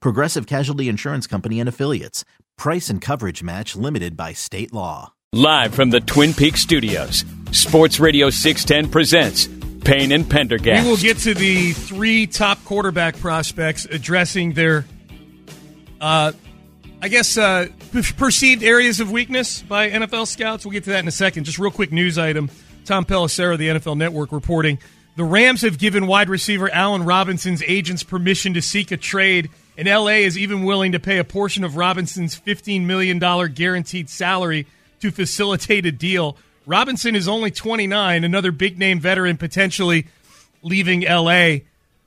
Progressive Casualty Insurance Company and Affiliates. Price and coverage match limited by state law. Live from the Twin Peaks studios, Sports Radio 610 presents Payne and Pendergast. We will get to the three top quarterback prospects addressing their, uh, I guess, uh, perceived areas of weakness by NFL scouts. We'll get to that in a second. Just real quick news item. Tom Pelissero, the NFL Network, reporting the Rams have given wide receiver Allen Robinson's agents permission to seek a trade, and LA is even willing to pay a portion of Robinson's $15 million guaranteed salary to facilitate a deal. Robinson is only 29, another big name veteran potentially leaving LA.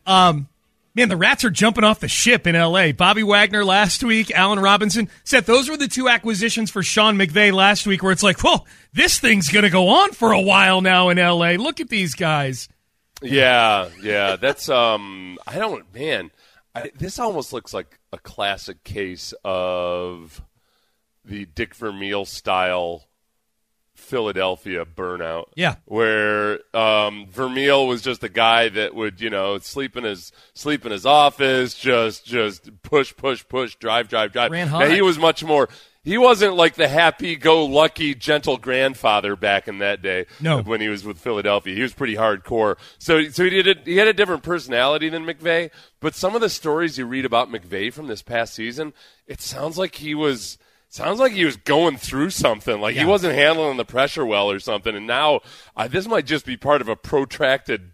Um, Man, the Rats are jumping off the ship in L.A. Bobby Wagner last week, Allen Robinson. Seth, those were the two acquisitions for Sean McVay last week where it's like, whoa, this thing's going to go on for a while now in L.A. Look at these guys. Yeah, yeah. That's, um, I don't, man, I, this almost looks like a classic case of the Dick Vermeil style Philadelphia burnout. Yeah, where um, Vermeil was just a guy that would, you know, sleep in his sleep in his office, just just push, push, push, drive, drive, drive. Ran hard. Now, he was much more. He wasn't like the happy-go-lucky, gentle grandfather back in that day. No, when he was with Philadelphia, he was pretty hardcore. So, so he did. A, he had a different personality than McVay. But some of the stories you read about McVay from this past season, it sounds like he was Sounds like he was going through something, like yeah. he wasn't handling the pressure well or something. And now uh, this might just be part of a protracted,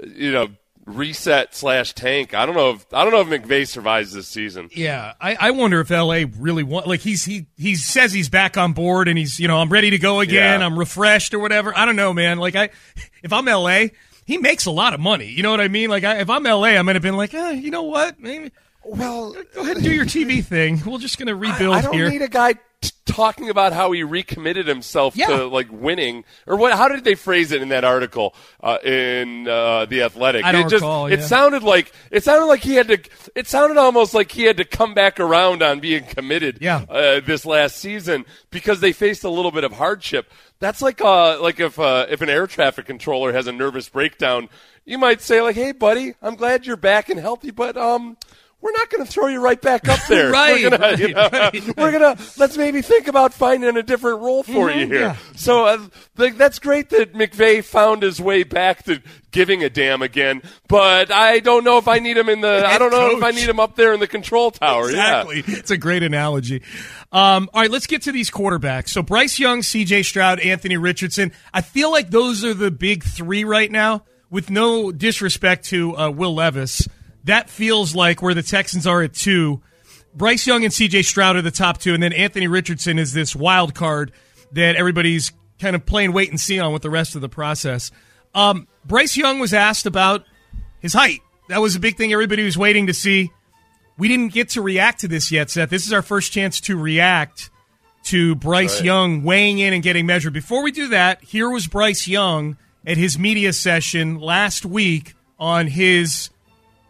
uh, you know, reset slash tank. I don't know if I don't know if McVay survives this season. Yeah, I, I wonder if LA really want like he's he he says he's back on board and he's you know I'm ready to go again. Yeah. I'm refreshed or whatever. I don't know, man. Like I, if I'm LA, he makes a lot of money. You know what I mean? Like I, if I'm LA, I'm gonna been like, eh, you know what, maybe well, go ahead and do your TV thing. We're just going to rebuild I, I don't here. need a guy t- talking about how he recommitted himself yeah. to like winning or what. How did they phrase it in that article uh, in uh, the Athletic? I don't it just recall, it sounded like it sounded like he had to. It sounded almost like he had to come back around on being committed. Yeah. Uh, this last season because they faced a little bit of hardship. That's like uh like if uh, if an air traffic controller has a nervous breakdown, you might say like, "Hey, buddy, I'm glad you're back and healthy, but um." We're not going to throw you right back up there. right, we're right, you know, right. Gonna let's maybe think about finding a different role for mm-hmm, you here. Yeah. So uh, th- that's great that McVay found his way back to giving a damn again. But I don't know if I need him in the. I don't know coach. if I need him up there in the control tower. Exactly, yeah. it's a great analogy. Um, all right, let's get to these quarterbacks. So Bryce Young, C.J. Stroud, Anthony Richardson. I feel like those are the big three right now. With no disrespect to uh, Will Levis that feels like where the Texans are at two. Bryce Young and CJ Stroud are the top two, and then Anthony Richardson is this wild card that everybody's kind of playing wait and see on with the rest of the process. Um, Bryce Young was asked about his height. That was a big thing everybody was waiting to see. We didn't get to react to this yet, Seth. This is our first chance to react to Bryce right. Young weighing in and getting measured. Before we do that, here was Bryce Young at his media session last week on his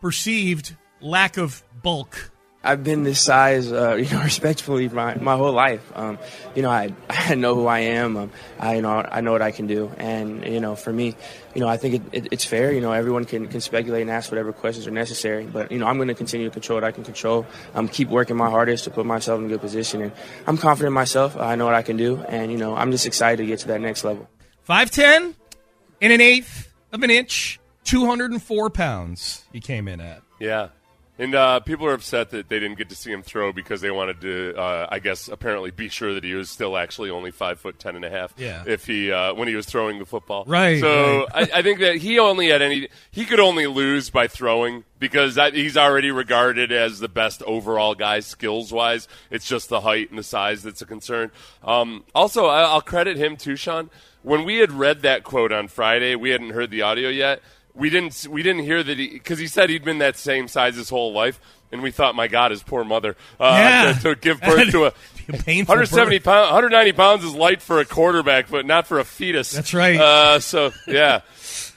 perceived lack of bulk? I've been this size, uh, you know, respectfully my, my whole life. Um, you know, I, I know who I am. Um, I you know I know what I can do, and you know, for me, you know, I think it, it, it's fair. You know, everyone can, can speculate and ask whatever questions are necessary, but you know, I'm going to continue to control what I can control. I'm um, keep working my hardest to put myself in a good position, and I'm confident in myself. I know what I can do, and you know, I'm just excited to get to that next level. Five ten, in an eighth of an inch. 204 pounds he came in at. Yeah. And uh, people are upset that they didn't get to see him throw because they wanted to, uh, I guess, apparently be sure that he was still actually only five foot ten and a half. Yeah. If he uh, when he was throwing the football. Right, So right. I, I think that he only had any. He could only lose by throwing because that, he's already regarded as the best overall guy skills wise. It's just the height and the size that's a concern. Um, also, I, I'll credit him too, Sean. When we had read that quote on Friday, we hadn't heard the audio yet we didn't we didn't hear that he because he said he'd been that same size his whole life, and we thought, my God, his poor mother uh, Yeah. to, to give birth to a. A painful 170 birth. pounds, 190 pounds is light for a quarterback, but not for a fetus. That's right. Uh, so yeah,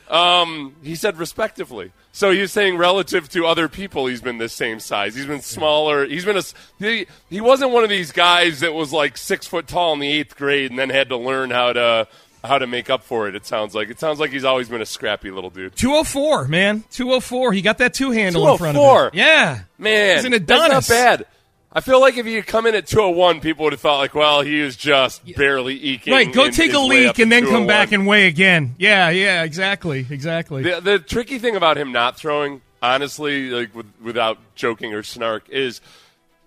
um, he said respectively. So he's saying relative to other people, he's been the same size. He's been smaller. He's been a. He, he wasn't one of these guys that was like six foot tall in the eighth grade and then had to learn how to how to make up for it. It sounds like it sounds like he's always been a scrappy little dude. 204, man. 204. He got that two handle in front of 204? him. Oh yeah. Man, He's an that's Adonis. not bad. I feel like if he had come in at 201, people would have thought like, well, he was just barely eking. Right, go in- take a leak and then come back and weigh again. Yeah, yeah, exactly, exactly. The, the tricky thing about him not throwing, honestly, like with, without joking or snark, is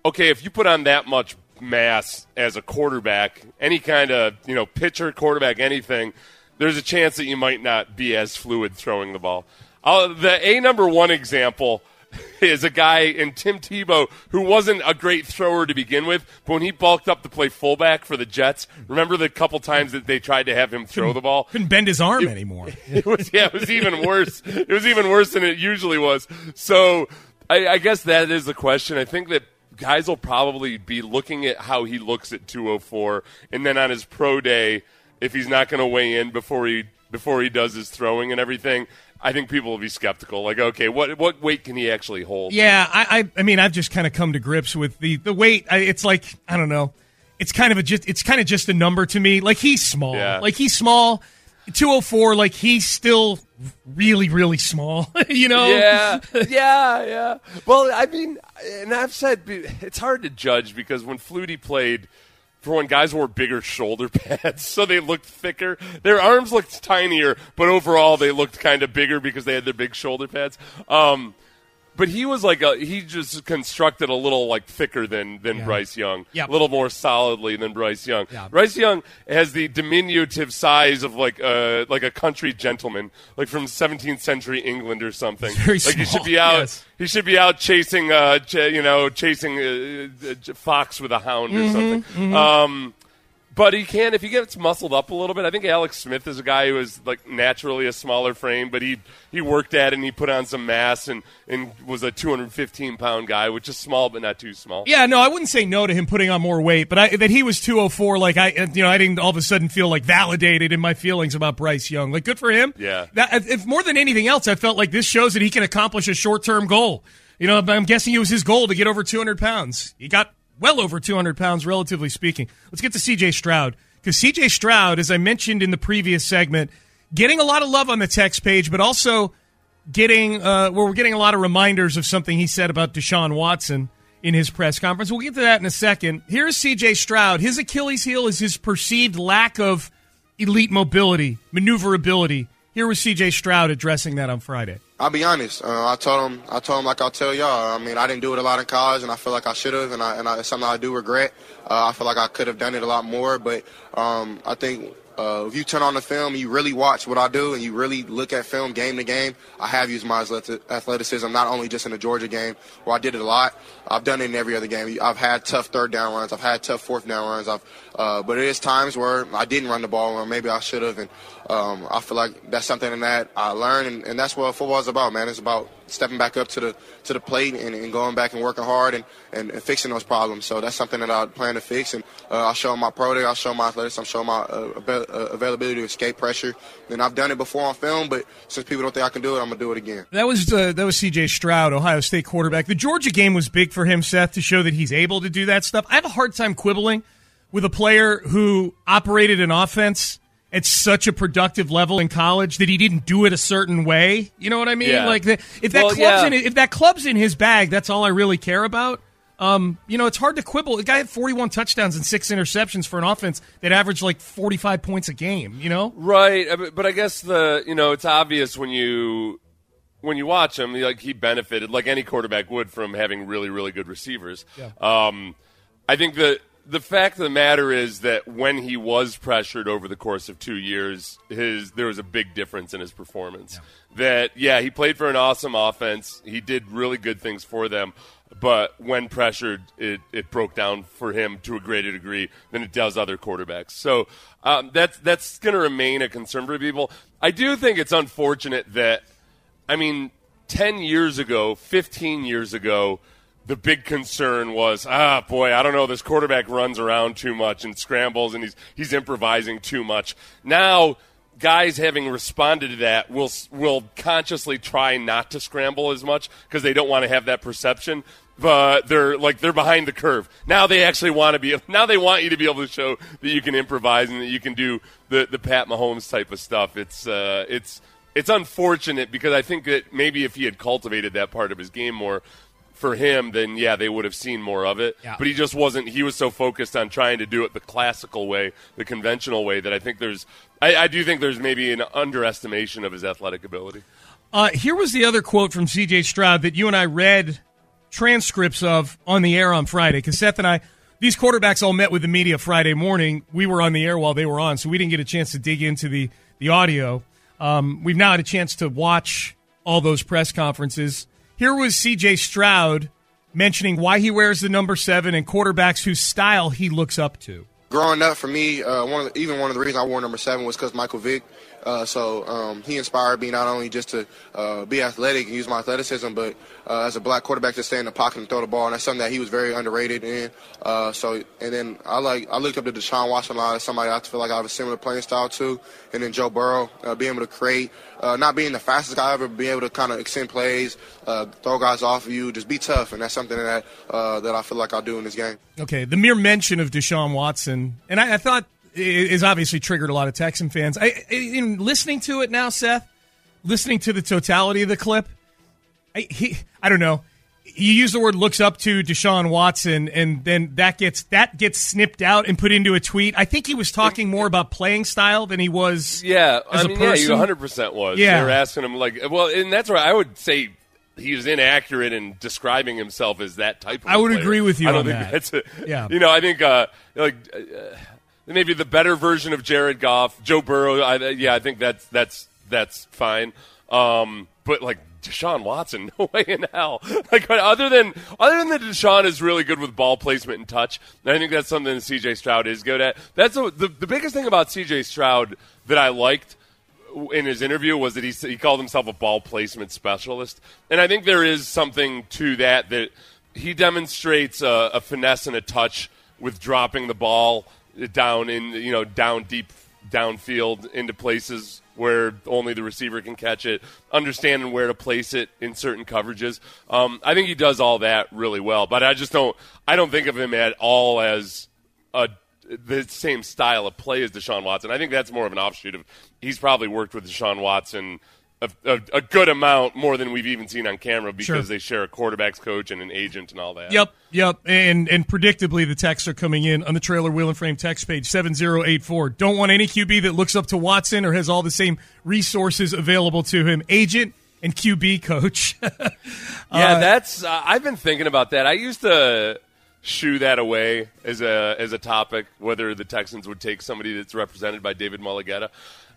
okay if you put on that much mass as a quarterback, any kind of you know pitcher, quarterback, anything, there's a chance that you might not be as fluid throwing the ball. Uh, the a number one example. Is a guy in Tim Tebow who wasn't a great thrower to begin with, but when he bulked up to play fullback for the Jets, remember the couple times that they tried to have him throw the ball? Couldn't bend his arm anymore. it was yeah, it was even worse. It was even worse than it usually was. So I, I guess that is the question. I think that guys will probably be looking at how he looks at 204, and then on his pro day, if he's not going to weigh in before he before he does his throwing and everything. I think people will be skeptical. Like, okay, what what weight can he actually hold? Yeah, I, I, I mean, I've just kind of come to grips with the the weight. I, it's like I don't know. It's kind of a just. It's kind of just a number to me. Like he's small. Yeah. Like he's small. Two hundred four. Like he's still really, really small. you know. Yeah, yeah, yeah. Well, I mean, and I've said it's hard to judge because when Flutie played, for when guys wore bigger shoulder pads, so they looked thicker. Their arms looked tinier, but overall they looked kind of bigger because they had their big shoulder pads. Um, but he was like a he just constructed a little like thicker than than Bryce Young, Yep. a little more solidly than Bryce Young. Yeah. Bryce Young has the diminutive size of like a like a country gentleman, like from 17th century England or something. very like he should be out. yes. He should be out chasing, uh, ch- you know, chasing uh, uh, fox with a hound or Mm-hmm, something. Um, but he can if he gets muscled up a little bit. I think Alex Smith is a guy who is like naturally a smaller frame, but he he worked at it and he put on some mass and and was a 215 pound guy, which is small but not too small. Yeah, no, I wouldn't say no to him putting on more weight, but I, that he was 204, like I, you know, I didn't all of a sudden feel like validated in my feelings about Bryce Young. Like, good for him. Yeah. That, if more than anything else, I felt like this shows that he can accomplish a short-term goal. You know, I'm guessing it was his goal to get over 200 pounds. He got well over 200 pounds, relatively speaking. Let's get to C.J. Stroud because C.J. Stroud, as I mentioned in the previous segment, getting a lot of love on the text page, but also getting uh, where we're getting a lot of reminders of something he said about Deshaun Watson in his press conference. We'll get to that in a second. Here's CJ Stroud. His Achilles heel is his perceived lack of elite mobility, maneuverability. Here was CJ Stroud addressing that on Friday. I'll be honest. Uh, I told him. I told him like I'll tell y'all. I mean, I didn't do it a lot in college, and I feel like I should have, and I, and I, it's something I do regret. Uh, I feel like I could have done it a lot more, but um, I think uh, if you turn on the film, you really watch what I do, and you really look at film game to game. I have used my athleticism not only just in the Georgia game where I did it a lot. I've done it in every other game. I've had tough third down runs. I've had tough fourth down runs. I've, uh, but it is times where I didn't run the ball, or maybe I should have, and um, I feel like that's something that I learned, and, and that's what football is about, man. It's about stepping back up to the to the plate and, and going back and working hard and, and, and fixing those problems. So that's something that I plan to fix, and uh, I'll show my pro day, I'll show my athletics, I'm showing my uh, uh, availability to escape pressure. And I've done it before on film, but since people don't think I can do it, I'm gonna do it again. That was uh, that was CJ Stroud, Ohio State quarterback. The Georgia game was big for him, Seth, to show that he's able to do that stuff. I have a hard time quibbling with a player who operated an offense at such a productive level in college that he didn't do it a certain way. You know what I mean? Yeah. Like the, if that Well, club's yeah. in if that club's in his bag, that's all I really care about. Um, you know, it's hard to quibble. The guy had 41 touchdowns and six interceptions for an offense that averaged like 45 points a game. You know? Right, but- I guess the you know it's obvious when you when you watch him, like he benefited like any quarterback would from having really really good receivers. Yeah. Um, I think the the fact of the matter is that when he was pressured over the course of two years, his there was a big difference in his performance. That yeah, he played for an awesome offense. He did really good things for them. But when pressured, it, it broke down for him to a greater degree than it does other quarterbacks. So um, that's that's going to remain a concern for people. I do think it's unfortunate that, I mean, 10 years ago, 15 years ago, the big concern was, ah, boy, I don't know, this quarterback runs around too much and scrambles and he's he's improvising too much. Now, guys having responded to that will will consciously try not to scramble as much because they don't want to have that perception. But they're like they're behind the curve. Now they actually want to be. Now they want you to be able to show that you can improvise and that you can do the the Pat Mahomes type of stuff. It's uh, it's it's unfortunate because I think that maybe if he had cultivated that part of his game more, for him, then yeah, they would have seen more of it. Yeah. But he just wasn't. He was so focused on trying to do it the classical way, the conventional way, that I think there's. I, I do think there's maybe an underestimation of his athletic ability. Uh, here was the other quote from C.J. Stroud that you and I read transcripts of on the air on Friday. Because Seth and I, these quarterbacks all met with the media Friday morning. We were on the air while they were on, so we didn't get a chance to dig into the the audio. Um, we've now had a chance to watch all those press conferences. Here was C.J. Stroud mentioning why he wears the number seven and quarterbacks whose style he looks up to. growing up for me, uh, one the, even one of the reasons I wore number seven was because Michael Vick. Uh, so um, he inspired me not only just to uh, be athletic and use my athleticism, but uh, as a black quarterback to stay in the pocket and throw the ball. And that's something that he was very underrated in. Uh, so and then I like I looked up to Deshaun Watson a lot as somebody I feel like I have a similar playing style to. And then Joe Burrow, uh, being able to create, uh, not being the fastest guy ever, being able to kind of extend plays, throw guys off of you, just be tough. And that's something that that I feel like I'll do in this game. Okay, the mere mention of Deshaun Watson, and I, I thought i- is obviously triggered a lot of Texan fans. I, in listening to it now, Seth, listening to the totality of the clip, I, he, I don't know. You use the word "looks up to" Deshaun Watson, and then that gets that gets snipped out and put into a tweet. I think he was talking more about playing style than he was. Yeah, as I a mean, yeah, you 100 percent was. Yeah. they were asking him like, well, and that's where I would say he was inaccurate in describing himself as that type. of I would player. agree with you I don't on think that. that's a, Yeah. You know, I think uh, like uh, maybe the better version of Jared Goff, Joe Burrow. I, yeah, I think that's that's that's fine. Um, but like Deshaun Watson, no way in hell. Like other than other than that, Deshaun is really good with ball placement and touch. And I think that's something that C.J. Stroud is good at. That's a, the the biggest thing about C.J. Stroud that I liked in his interview was that he he called himself a ball placement specialist, and I think there is something to that that he demonstrates a, a finesse and a touch with dropping the ball down in you know down deep downfield into places where only the receiver can catch it, understanding where to place it in certain coverages. Um, I think he does all that really well, but I just don't I don't think of him at all as a the same style of play as Deshaun Watson. I think that's more of an offshoot of he's probably worked with Deshaun Watson a, a, a good amount more than we've even seen on camera because Sure. they share a quarterbacks coach and an agent and all that. Yep, yep. And and predictably, the texts are coming in on the trailer wheel and frame text page seven zero eight four. Don't want any QB that looks up to Watson or has all the same resources available to him. Agent and QB coach. Yeah, that's. Uh, I've been thinking about that. I used to shoo that away as a as a topic, whether the Texans would take somebody that's represented by David Mulugheta.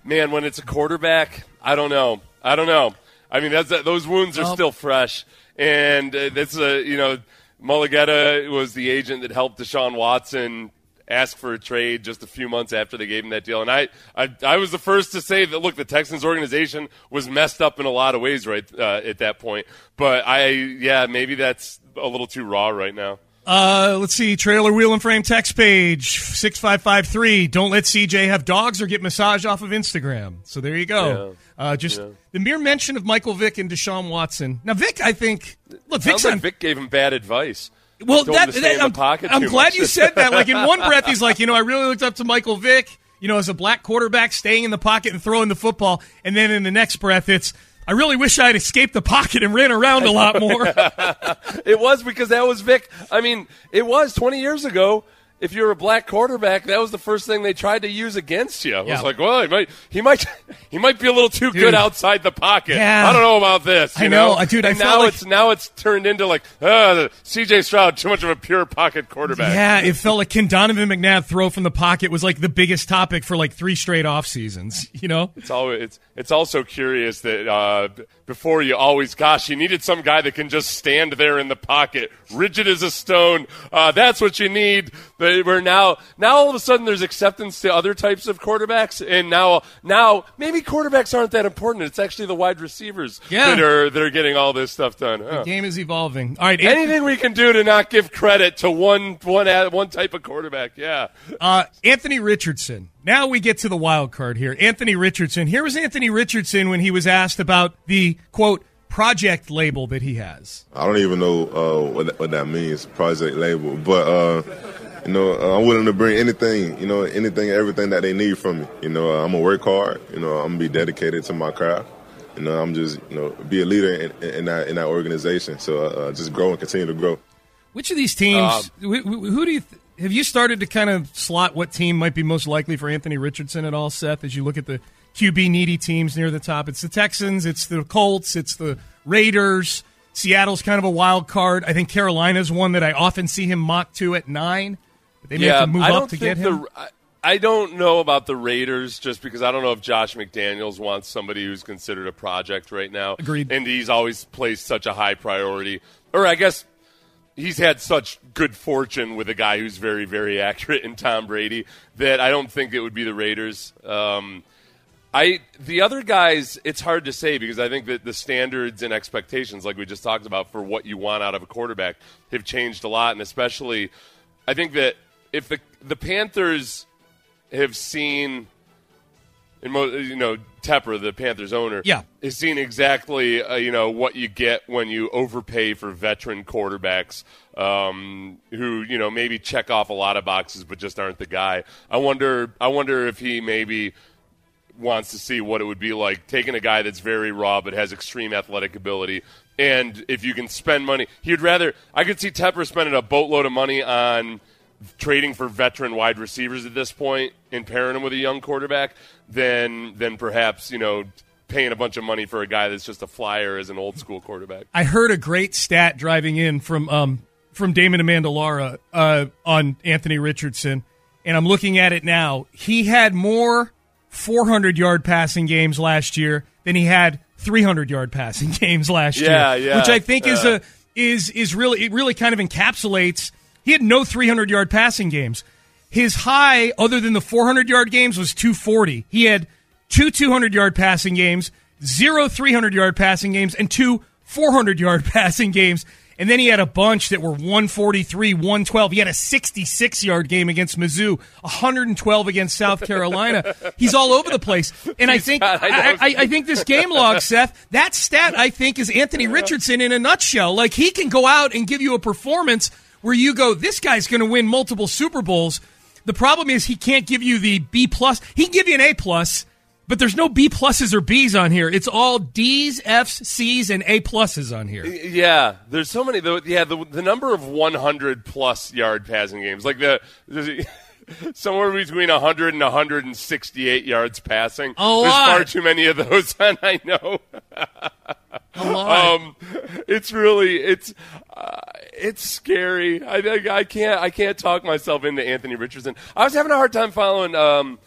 Man, when it's a quarterback, I don't know. I don't know. I mean, that's those wounds are Well- still fresh, and uh, that's a you know, Mulugheta was the agent that helped Deshaun Watson ask for a trade just a few months after they gave him that deal. And I, I, I was the first to say that, look, the Texans organization was messed up in a lot of ways right uh, at that point. But I, yeah, maybe that's a little too raw right now. Uh, let's see. Trailer wheel and frame text page six five five three. Don't let CJ have dogs or get massage off of Instagram. So there you go. Uh, just the mere mention of Michael Vick and Deshaun Watson. Now Vick, I think. Look, Vick's like on. Vick gave him bad advice. Well, that, that- in the I'm, pocket I'm glad much. you said that. Like in one breath, he's like, you know, I really looked up to Michael Vick. You know, as a black quarterback, staying in the pocket and throwing the football, and then in the next breath, it's. I really wish I'd escaped the pocket and ran around a lot more. It was because that was Vick. I mean, it was 20 years ago. If you're a black quarterback, that was the first thing they tried to use against you. I Yeah. was like, well, he might, he might, he might be a little too good outside the pocket. Yeah. I don't know about this. You I know, uh, dude, I now like- it's now it's turned into like, uh, C.J. Stroud, too much of a pure pocket quarterback. Yeah, it felt like can Donovan McNabb throw from the pocket was like the biggest topic for like three straight off seasons. You know, It's always it's it's also curious that uh, before you always gosh you needed some guy that can just stand there in the pocket, rigid as a stone. Uh, that's what you need. But we're now now all of a sudden there's acceptance to other types of quarterbacks, and now now maybe quarterbacks aren't that important. It's actually the wide receivers Yeah. that are that are getting all this stuff done. Huh. game is evolving. All right, Anything we can do to not give credit to one one ad- one type of quarterback, yeah. Uh, Anthony Richardson. Now we get to the wild card here. Anthony Richardson. Here was Anthony Richardson when he was asked about the quote project label that he has. I don't even know uh, what, that, what that means, project label. But uh, you know, uh, I'm willing to bring anything, you know, anything, everything that they need from me. You know, uh, I'm gonna work hard. You know, I'm gonna be dedicated to my craft. You know, I'm just, you know, be a leader in, in that in that organization. So uh, just grow and continue to grow. Which of these teams? who, who who do you th- have you started to kind of slot what team might be most likely for Anthony Richardson at all, Seth? As you look at the QB needy teams near the top, it's the Texans, it's the Colts, it's the Raiders. Seattle's kind of a wild card. I think Carolina's one that I often see him mock to at nine. But they may have to move I up don't to get him. The, I, I don't know about the Raiders just because I don't know if Josh McDaniels wants somebody who's considered a project right now. Agreed. And he's always placed such a high priority. Or I guess he's had such good fortune with a guy who's very, very accurate in Tom Brady that I don't think it would be the Raiders. Um, I the other guys, it's hard to say because I think that the standards and expectations, like we just talked about, for what you want out of a quarterback, have changed a lot, and especially, I think that if the the Panthers have seen, and mo- you know, Tepper, the Panthers owner, Yeah. has seen exactly uh, you know what you get when you overpay for veteran quarterbacks um, who you know maybe check off a lot of boxes but just aren't the guy. I wonder. I wonder if he maybe wants to see what it would be like taking a guy that's very raw but has extreme athletic ability. And if you can spend money, he'd rather. I could see Tepper spending a boatload of money on trading for veteran wide receivers at this point and pairing them with a young quarterback than than perhaps you know paying a bunch of money for a guy that's just a flyer as an old school quarterback. I heard a great stat driving in from um, from Damon Amendolara uh, on Anthony Richardson, and I'm looking at it now. He had more 400 yard passing games last year than he had 300 yard passing games last Yeah, year, yeah, which I think is a is is really it really kind of encapsulates. He had no 300 yard passing games. His high, other than the 400 yard games, was 240. He had two 200 yard passing games, zero 300 yard passing games, and two 400 yard passing games. And then he had a bunch that were 143, 112. He had a 66 yard game against Mizzou, 112 against South Carolina. He's all over the place. And I think I, I, I think this game log, Seth, that stat I think is Anthony Richardson in a nutshell. Like he can go out and give you a performance where you go, this guy's going to win multiple Super Bowls. The problem is he can't give you the B plus. He can give you an A plus, but there's no B pluses or Bs on here. It's all D's, F's, C's, and A pluses on here. Yeah, there's so many. The, yeah, the, the number of 100 plus yard passing games, like the, somewhere between 100 and 168 yards passing. A There's far too many of those, and I know. Um, it's really it's uh, it's scary. I, I I can't I can't talk myself into Anthony Richardson. I was having a hard time following. Um,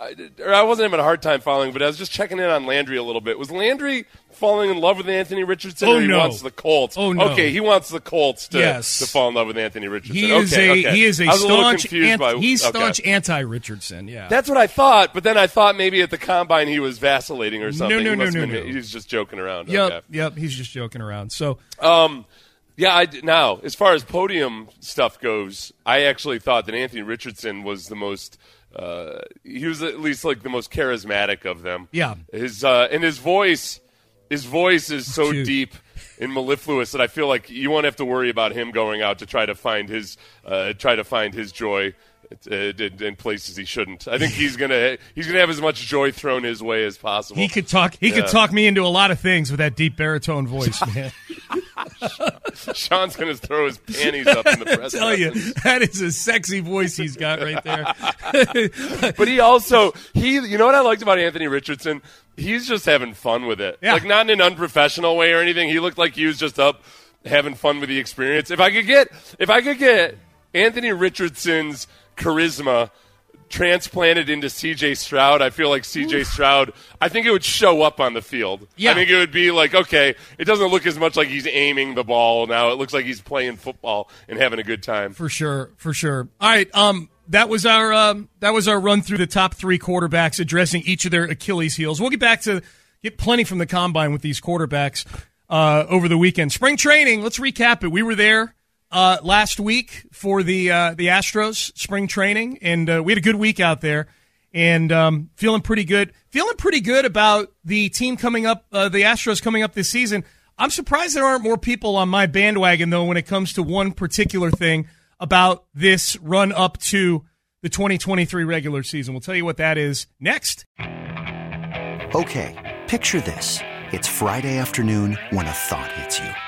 I, or I wasn't having a hard time following, but I was just checking in on Landry a little bit. Was Landry falling in love with Anthony Richardson, Oh, or he no. wants the Colts? Oh, no. Okay, he wants the Colts to, Yes. to fall in love with Anthony Richardson. he is okay, a okay. he is a a staunch confused ant- by, he's okay. staunch anti Richardson. Yeah, That's what I thought, but then I thought maybe at the combine he was vacillating or something. no, He no, no, been- no. He's just joking around. yep, Okay. yep. He's just joking around. So Um, yeah, I, now as far as podium stuff goes, I actually thought that Anthony Richardson was the most. Uh, he was at least like the most charismatic of them. Yeah. his uh, and his voice, his voice is so Cute. deep and mellifluous that I feel like you won't have to worry about him going out to try to find his uh, try to find his joy. uh, In, in places he shouldn't. I think he's gonna he's gonna have as much joy thrown his way as possible. he could talk. He could talk me into a lot of things with that deep baritone voice, man. Sean's going to throw his panties up in the press. I tell you, that is a sexy voice he's got right there. But he also he you know what I liked about Anthony Richardson? He's just having fun with it. Yeah. Like not in an unprofessional way or anything. He looked like he was just up having fun with the experience. If I could get if I could get Anthony Richardson's charisma transplanted into CJ Stroud, I feel like CJ Stroud I think it would show up on the field. Yeah. I think it would be like, okay, it doesn't look as much like he's aiming the ball now. It looks like he's playing football and having a good time. For sure, for sure. All right, um, that was our um, that was our run through the top three quarterbacks, addressing each of their Achilles heels. We'll get back to get plenty from the combine with these quarterbacks uh, over the weekend. Spring training. Let's recap it. We were there uh, last week for the uh, the Astros spring training, and uh, we had a good week out there. And um, feeling pretty good. Feeling pretty good about the team coming up, uh, the Astros coming up this season. I'm surprised there aren't more people on my bandwagon though when it comes to one particular thing about this run up to the 2023 regular season. We'll tell you what that is next. Okay, picture this. It's Friday afternoon when a thought hits you.